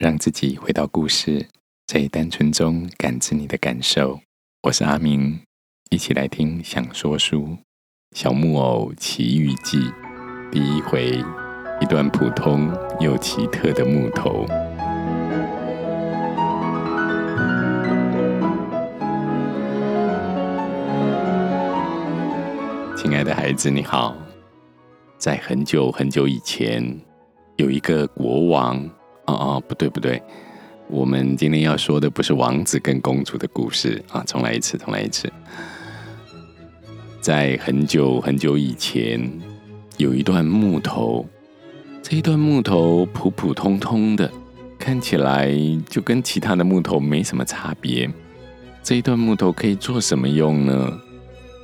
让自己回到故事，在单纯中感知你的感受。我是阿明，一起来听《想说书》《小木偶奇遇记》第一回，一段普通又奇特的木头。亲爱的孩子，你好。在很久很久以前，有一个国王。哦哦，不对不对，我们今天要说的不是王子跟公主的故事啊！重来一次，重来一次。在很久很久以前，有一段木头，这一段木头普普通通的，看起来就跟其他的木头没什么差别。这一段木头可以做什么用呢？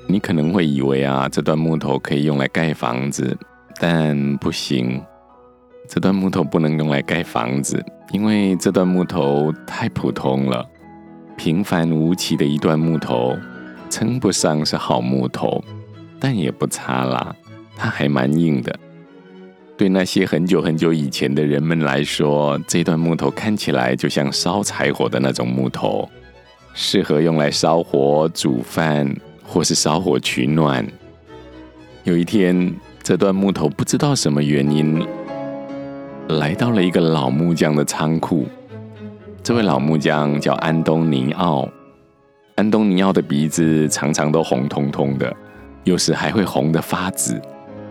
你可能会以为啊，这段木头可以用来盖房子，但不行。这段木头不能用来盖房子，因为这段木头太普通了，平凡无奇的一段木头，称不上是好木头，但也不差啦。它还蛮硬的。对那些很久很久以前的人们来说，这段木头看起来就像烧柴火的那种木头，适合用来烧火煮饭。或是烧火取暖。有一天，这段木头不知道什么原因，来到了一个老木匠的仓库。这位老木匠叫安东尼奥。安东尼奥的鼻子常常都红彤彤的，有时还会红的发紫，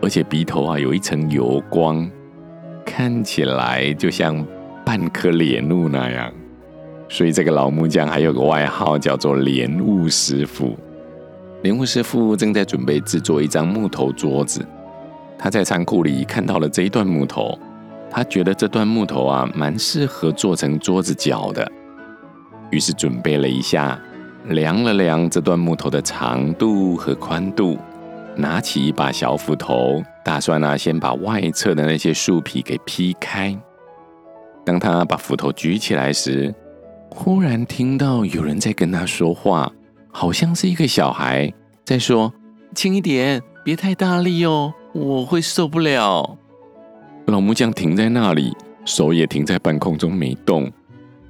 而且鼻头啊有一层油光，看起来就像半颗莲雾那样。所以这个老木匠还有个外号叫做“莲雾师傅”。莲雾师傅正在准备制作一张木头桌子。他在仓库里看到了这一段木头，他觉得这段木头啊，蛮适合做成桌子脚的。于是准备了一下，量了量这段木头的长度和宽度，拿起一把小斧头，打算呢先把外侧的那些树皮给劈开。当他把斧头举起来时，忽然听到有人在跟他说话。好像是一个小孩在说：“轻一点，别太大力哦，我会受不了。”老木匠停在那里，手也停在半空中没动，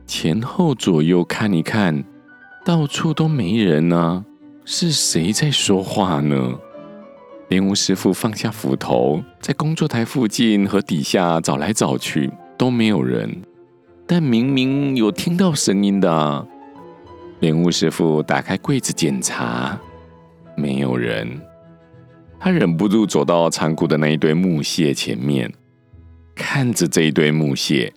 前后左右看一看，到处都没人啊，是谁在说话呢？连吴师傅放下斧头，在工作台附近和底下找来找去，都没有人，但明明有听到声音的。莲雾师傅打开柜子检查，没有人。他忍不住走到仓库的那一堆木屑前面，看着这一堆木屑，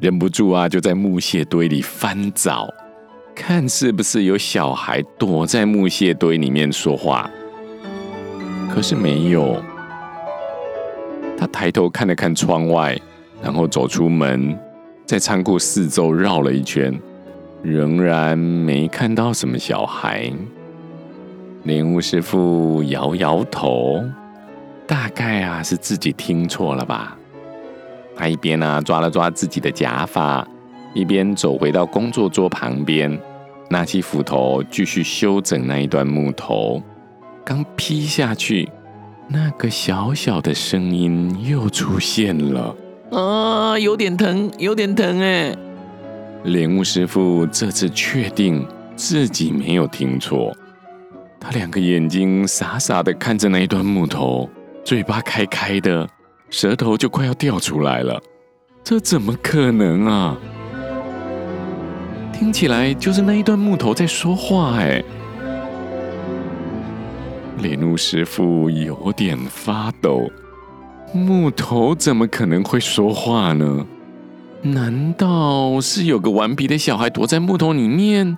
忍不住啊，就在木屑堆里翻找，看是不是有小孩躲在木屑堆里面说话。可是没有。他抬头看了看窗外，然后走出门，在仓库四周绕了一圈。仍然没看到什么小孩。莲雾师傅摇摇头，大概啊是自己听错了吧。他一边啊抓了抓自己的假发，一边走回到工作桌旁边，拿起斧头继续修整那一段木头。刚劈下去，那个小小的声音又出现了。啊，有点疼，有点疼哎。莲雾师傅这次确定自己没有听错，他两个眼睛傻傻的看着那一段木头，嘴巴开开的，舌头就快要掉出来了。这怎么可能啊？听起来就是那一段木头在说话哎！莲雾师傅有点发抖，木头怎么可能会说话呢？难道是有个顽皮的小孩躲在木头里面？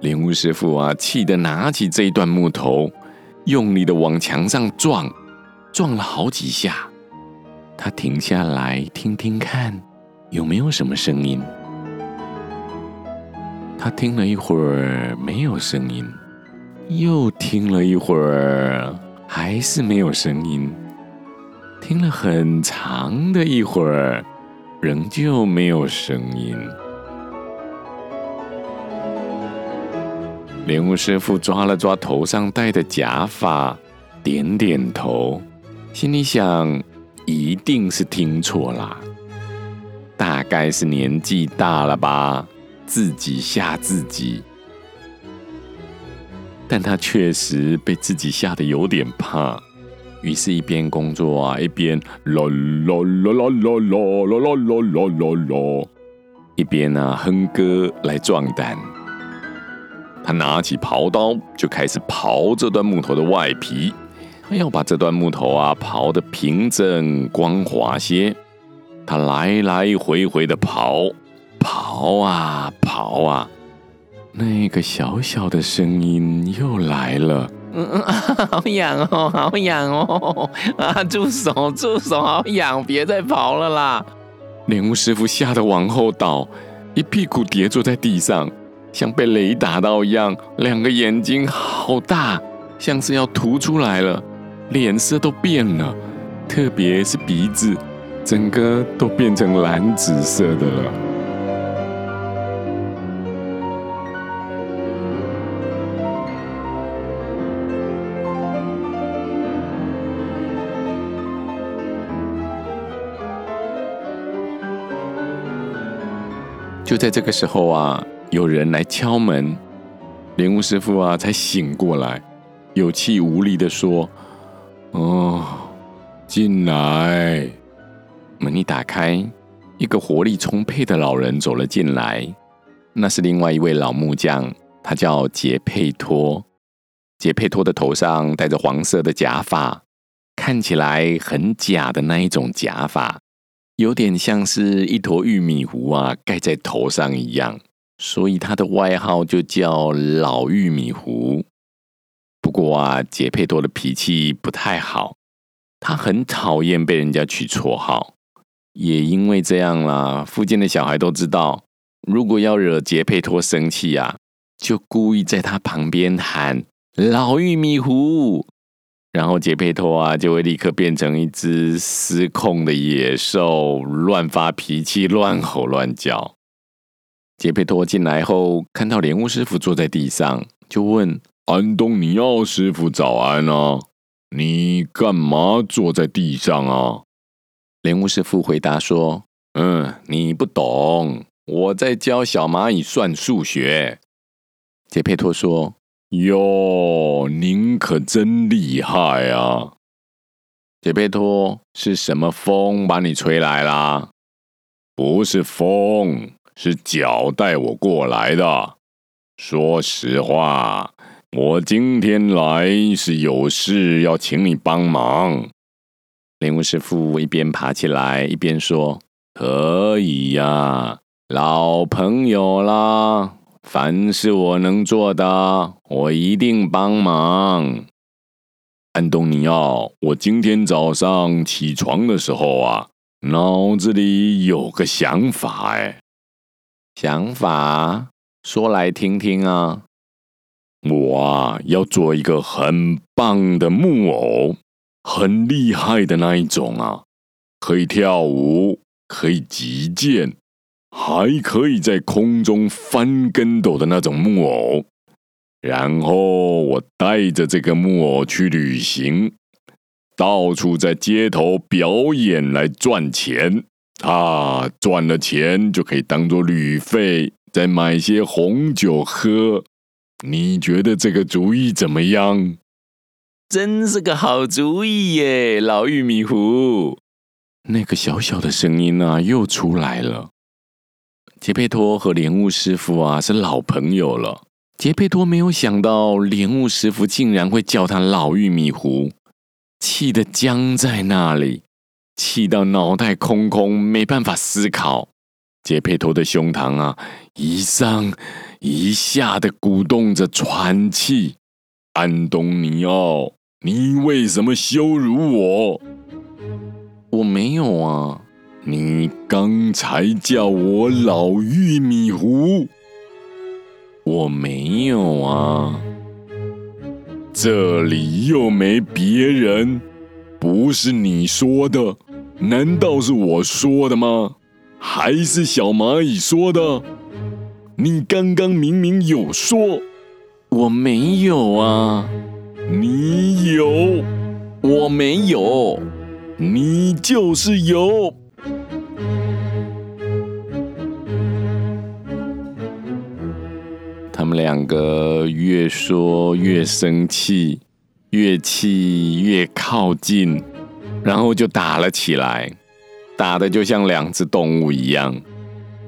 莲雾师傅啊，气得拿起这一段木头，用力的往墙上撞，撞了好几下。他停下来听听看，有没有什么声音。他听了一会儿，没有声音；又听了一会儿，还是没有声音。听了很长的一会儿。仍旧没有声音。莲雾师傅抓了抓头上戴的假发，点点头，心里想：一定是听错啦。大概是年纪大了吧，自己吓自己。但他确实被自己吓得有点怕，于是，一边工作啊，一边啦啦啦啦啦啦啦啦啦啦，一边啊哼歌来壮胆。他拿起刨刀，就开始刨这段木头的外皮，要把这段木头啊刨得平整光滑些。他来来回回的刨，刨啊刨啊。那个小小的声音又来了，嗯嗯，好痒哦，好痒哦，啊，住手，住手，好痒，别再刨了啦！莲雾师傅吓得往后倒，一屁股跌坐在地上，像被雷打到一样，两个眼睛好大，像是要凸出来了，脸色都变了，特别是鼻子，整个都变成蓝紫色的了。就在这个时候啊，有人来敲门，莲雾师傅啊才醒过来，有气无力的说：“哦，进来。”门一打开，一个活力充沛的老人走了进来，那是另外一位老木匠，他叫杰佩托。杰佩托的头上戴着黄色的假发，看起来很假的那一种假发。有点像是一坨玉米糊啊，盖在头上一样，所以他的外号就叫老玉米糊。不过啊，杰佩多的脾气不太好，他很讨厌被人家取绰号。也因为这样啦，附近的小孩都知道，如果要惹杰佩托生气啊，就故意在他旁边喊“老玉米糊”。然后杰佩托啊，就会立刻变成一只失控的野兽，乱发脾气，乱吼乱叫。杰佩托进来后，看到莲雾师傅坐在地上，就问安东尼奥师傅：“早安啊，你干嘛坐在地上啊？”莲雾师傅回答说：“嗯，你不懂，我在教小蚂蚁算数学。”杰佩托说。哟，您可真厉害啊！杰佩托，是什么风把你吹来啦？不是风，是脚带我过来的。说实话，我今天来是有事要请你帮忙。灵物师傅一边爬起来一边说：“可以呀，老朋友啦。”凡是我能做的，我一定帮忙。安东尼奥，我今天早上起床的时候啊，脑子里有个想法，哎，想法说来听听啊。我啊，要做一个很棒的木偶，很厉害的那一种啊，可以跳舞，可以击剑。还可以在空中翻跟斗的那种木偶，然后我带着这个木偶去旅行，到处在街头表演来赚钱。啊，赚了钱就可以当做旅费，再买些红酒喝。你觉得这个主意怎么样？真是个好主意耶，老玉米糊。那个小小的声音啊，又出来了。杰佩托和莲雾师傅啊是老朋友了。杰佩托没有想到莲雾师傅竟然会叫他老玉米糊，气得僵在那里，气到脑袋空空，没办法思考。杰佩托的胸膛啊一上一下的鼓动着喘气。安东尼奥，你为什么羞辱我？我没有啊。你刚才叫我老玉米糊，我没有啊。这里又没别人，不是你说的，难道是我说的吗？还是小蚂蚁说的？你刚刚明明有说。我没有啊。你有我没有。你就是有。他们两个越说越生气越气越靠近然后就打了起来打的就像两只动物一样。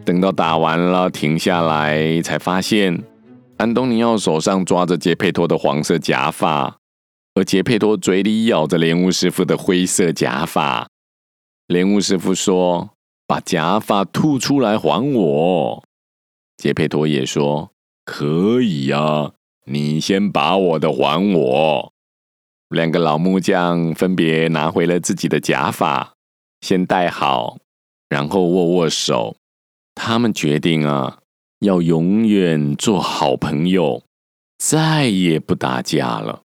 等到打完了，停下来，才发现安东尼奥手上抓着杰佩托的黄色假发，而杰佩托嘴里咬着莲雾师傅的灰色假发。莲雾师傅说：“把假发吐出来还我。”杰佩托也说：“可以呀，你先把我的还我。”两个老木匠分别拿回了自己的假发，先戴好，然后握握手。他们决定啊，要永远做好朋友，再也不打架了。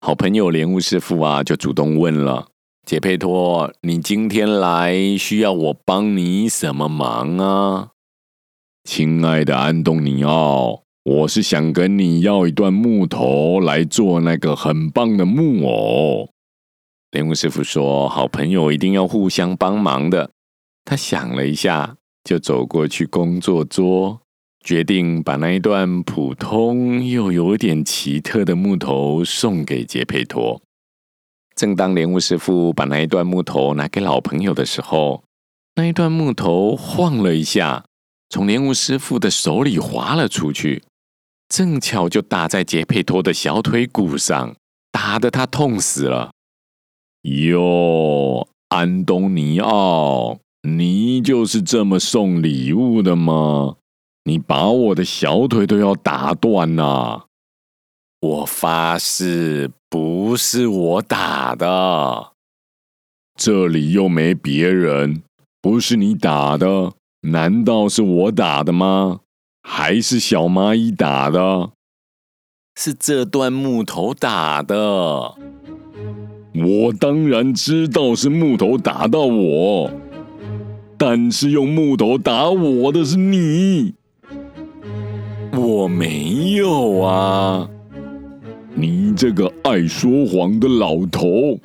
好朋友莲雾师傅啊，就主动问了：“杰佩托，你今天来需要我帮你什么忙啊？”亲爱的安东尼奥，我是想跟你要一段木头来做那个很棒的木偶。莲雾师傅说：“好朋友一定要互相帮忙的。”他想了一下。就走过去工作桌，决定把那一段普通又有点奇特的木头送给杰佩托。正当莲雾师傅把那一段木头拿给老朋友的时候，那一段木头晃了一下，从莲雾师傅的手里滑了出去，正巧就打在杰佩托的小腿骨上，打得他痛死了。哟，安东尼奥。你就是这么送礼物的吗？你把我的小腿都要打断呐！我发誓不是我打的，这里又没别人，不是你打的，难道是我打的吗？还是小蚂蚁打的？是这段木头打的。我当然知道是木头打到我。但是用木头打我的是你，我没有啊！你这个爱说谎的老头，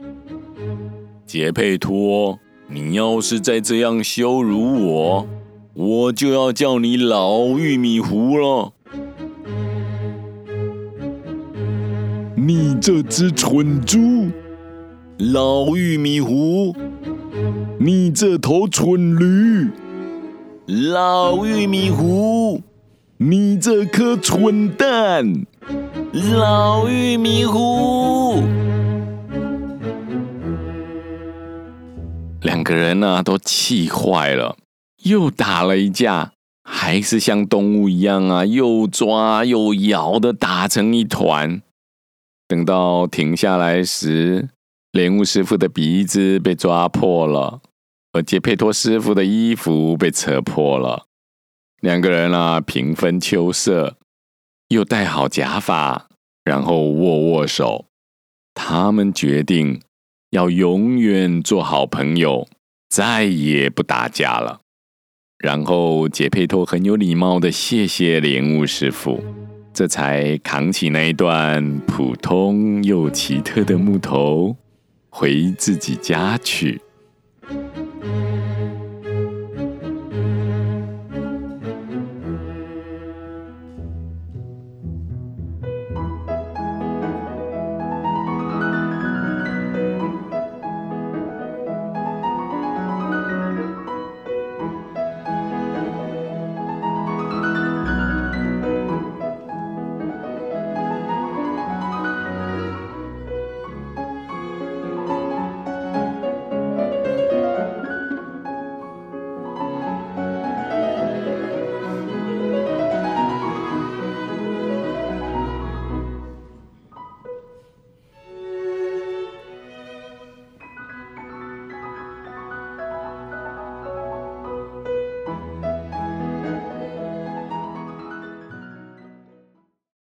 杰佩托，你要是再这样羞辱我，我就要叫你老玉米糊了！你这只蠢猪，老玉米糊！你这头蠢驴，老玉米糊；你这颗蠢蛋，老玉米糊。两个人呢，都气坏了，又打了一架，还是像动物一样啊，又抓又咬的打成一团。等到停下来时，莲雾师傅的鼻子被抓破了。而杰佩托师傅的衣服被扯破了，两个人啊平分秋色，又戴好假发，然后握握手。他们决定要永远做好朋友，再也不打架了。然后杰佩托很有礼貌的谢谢莲雾师傅，这才扛起那一段普通又奇特的木头回自己家去。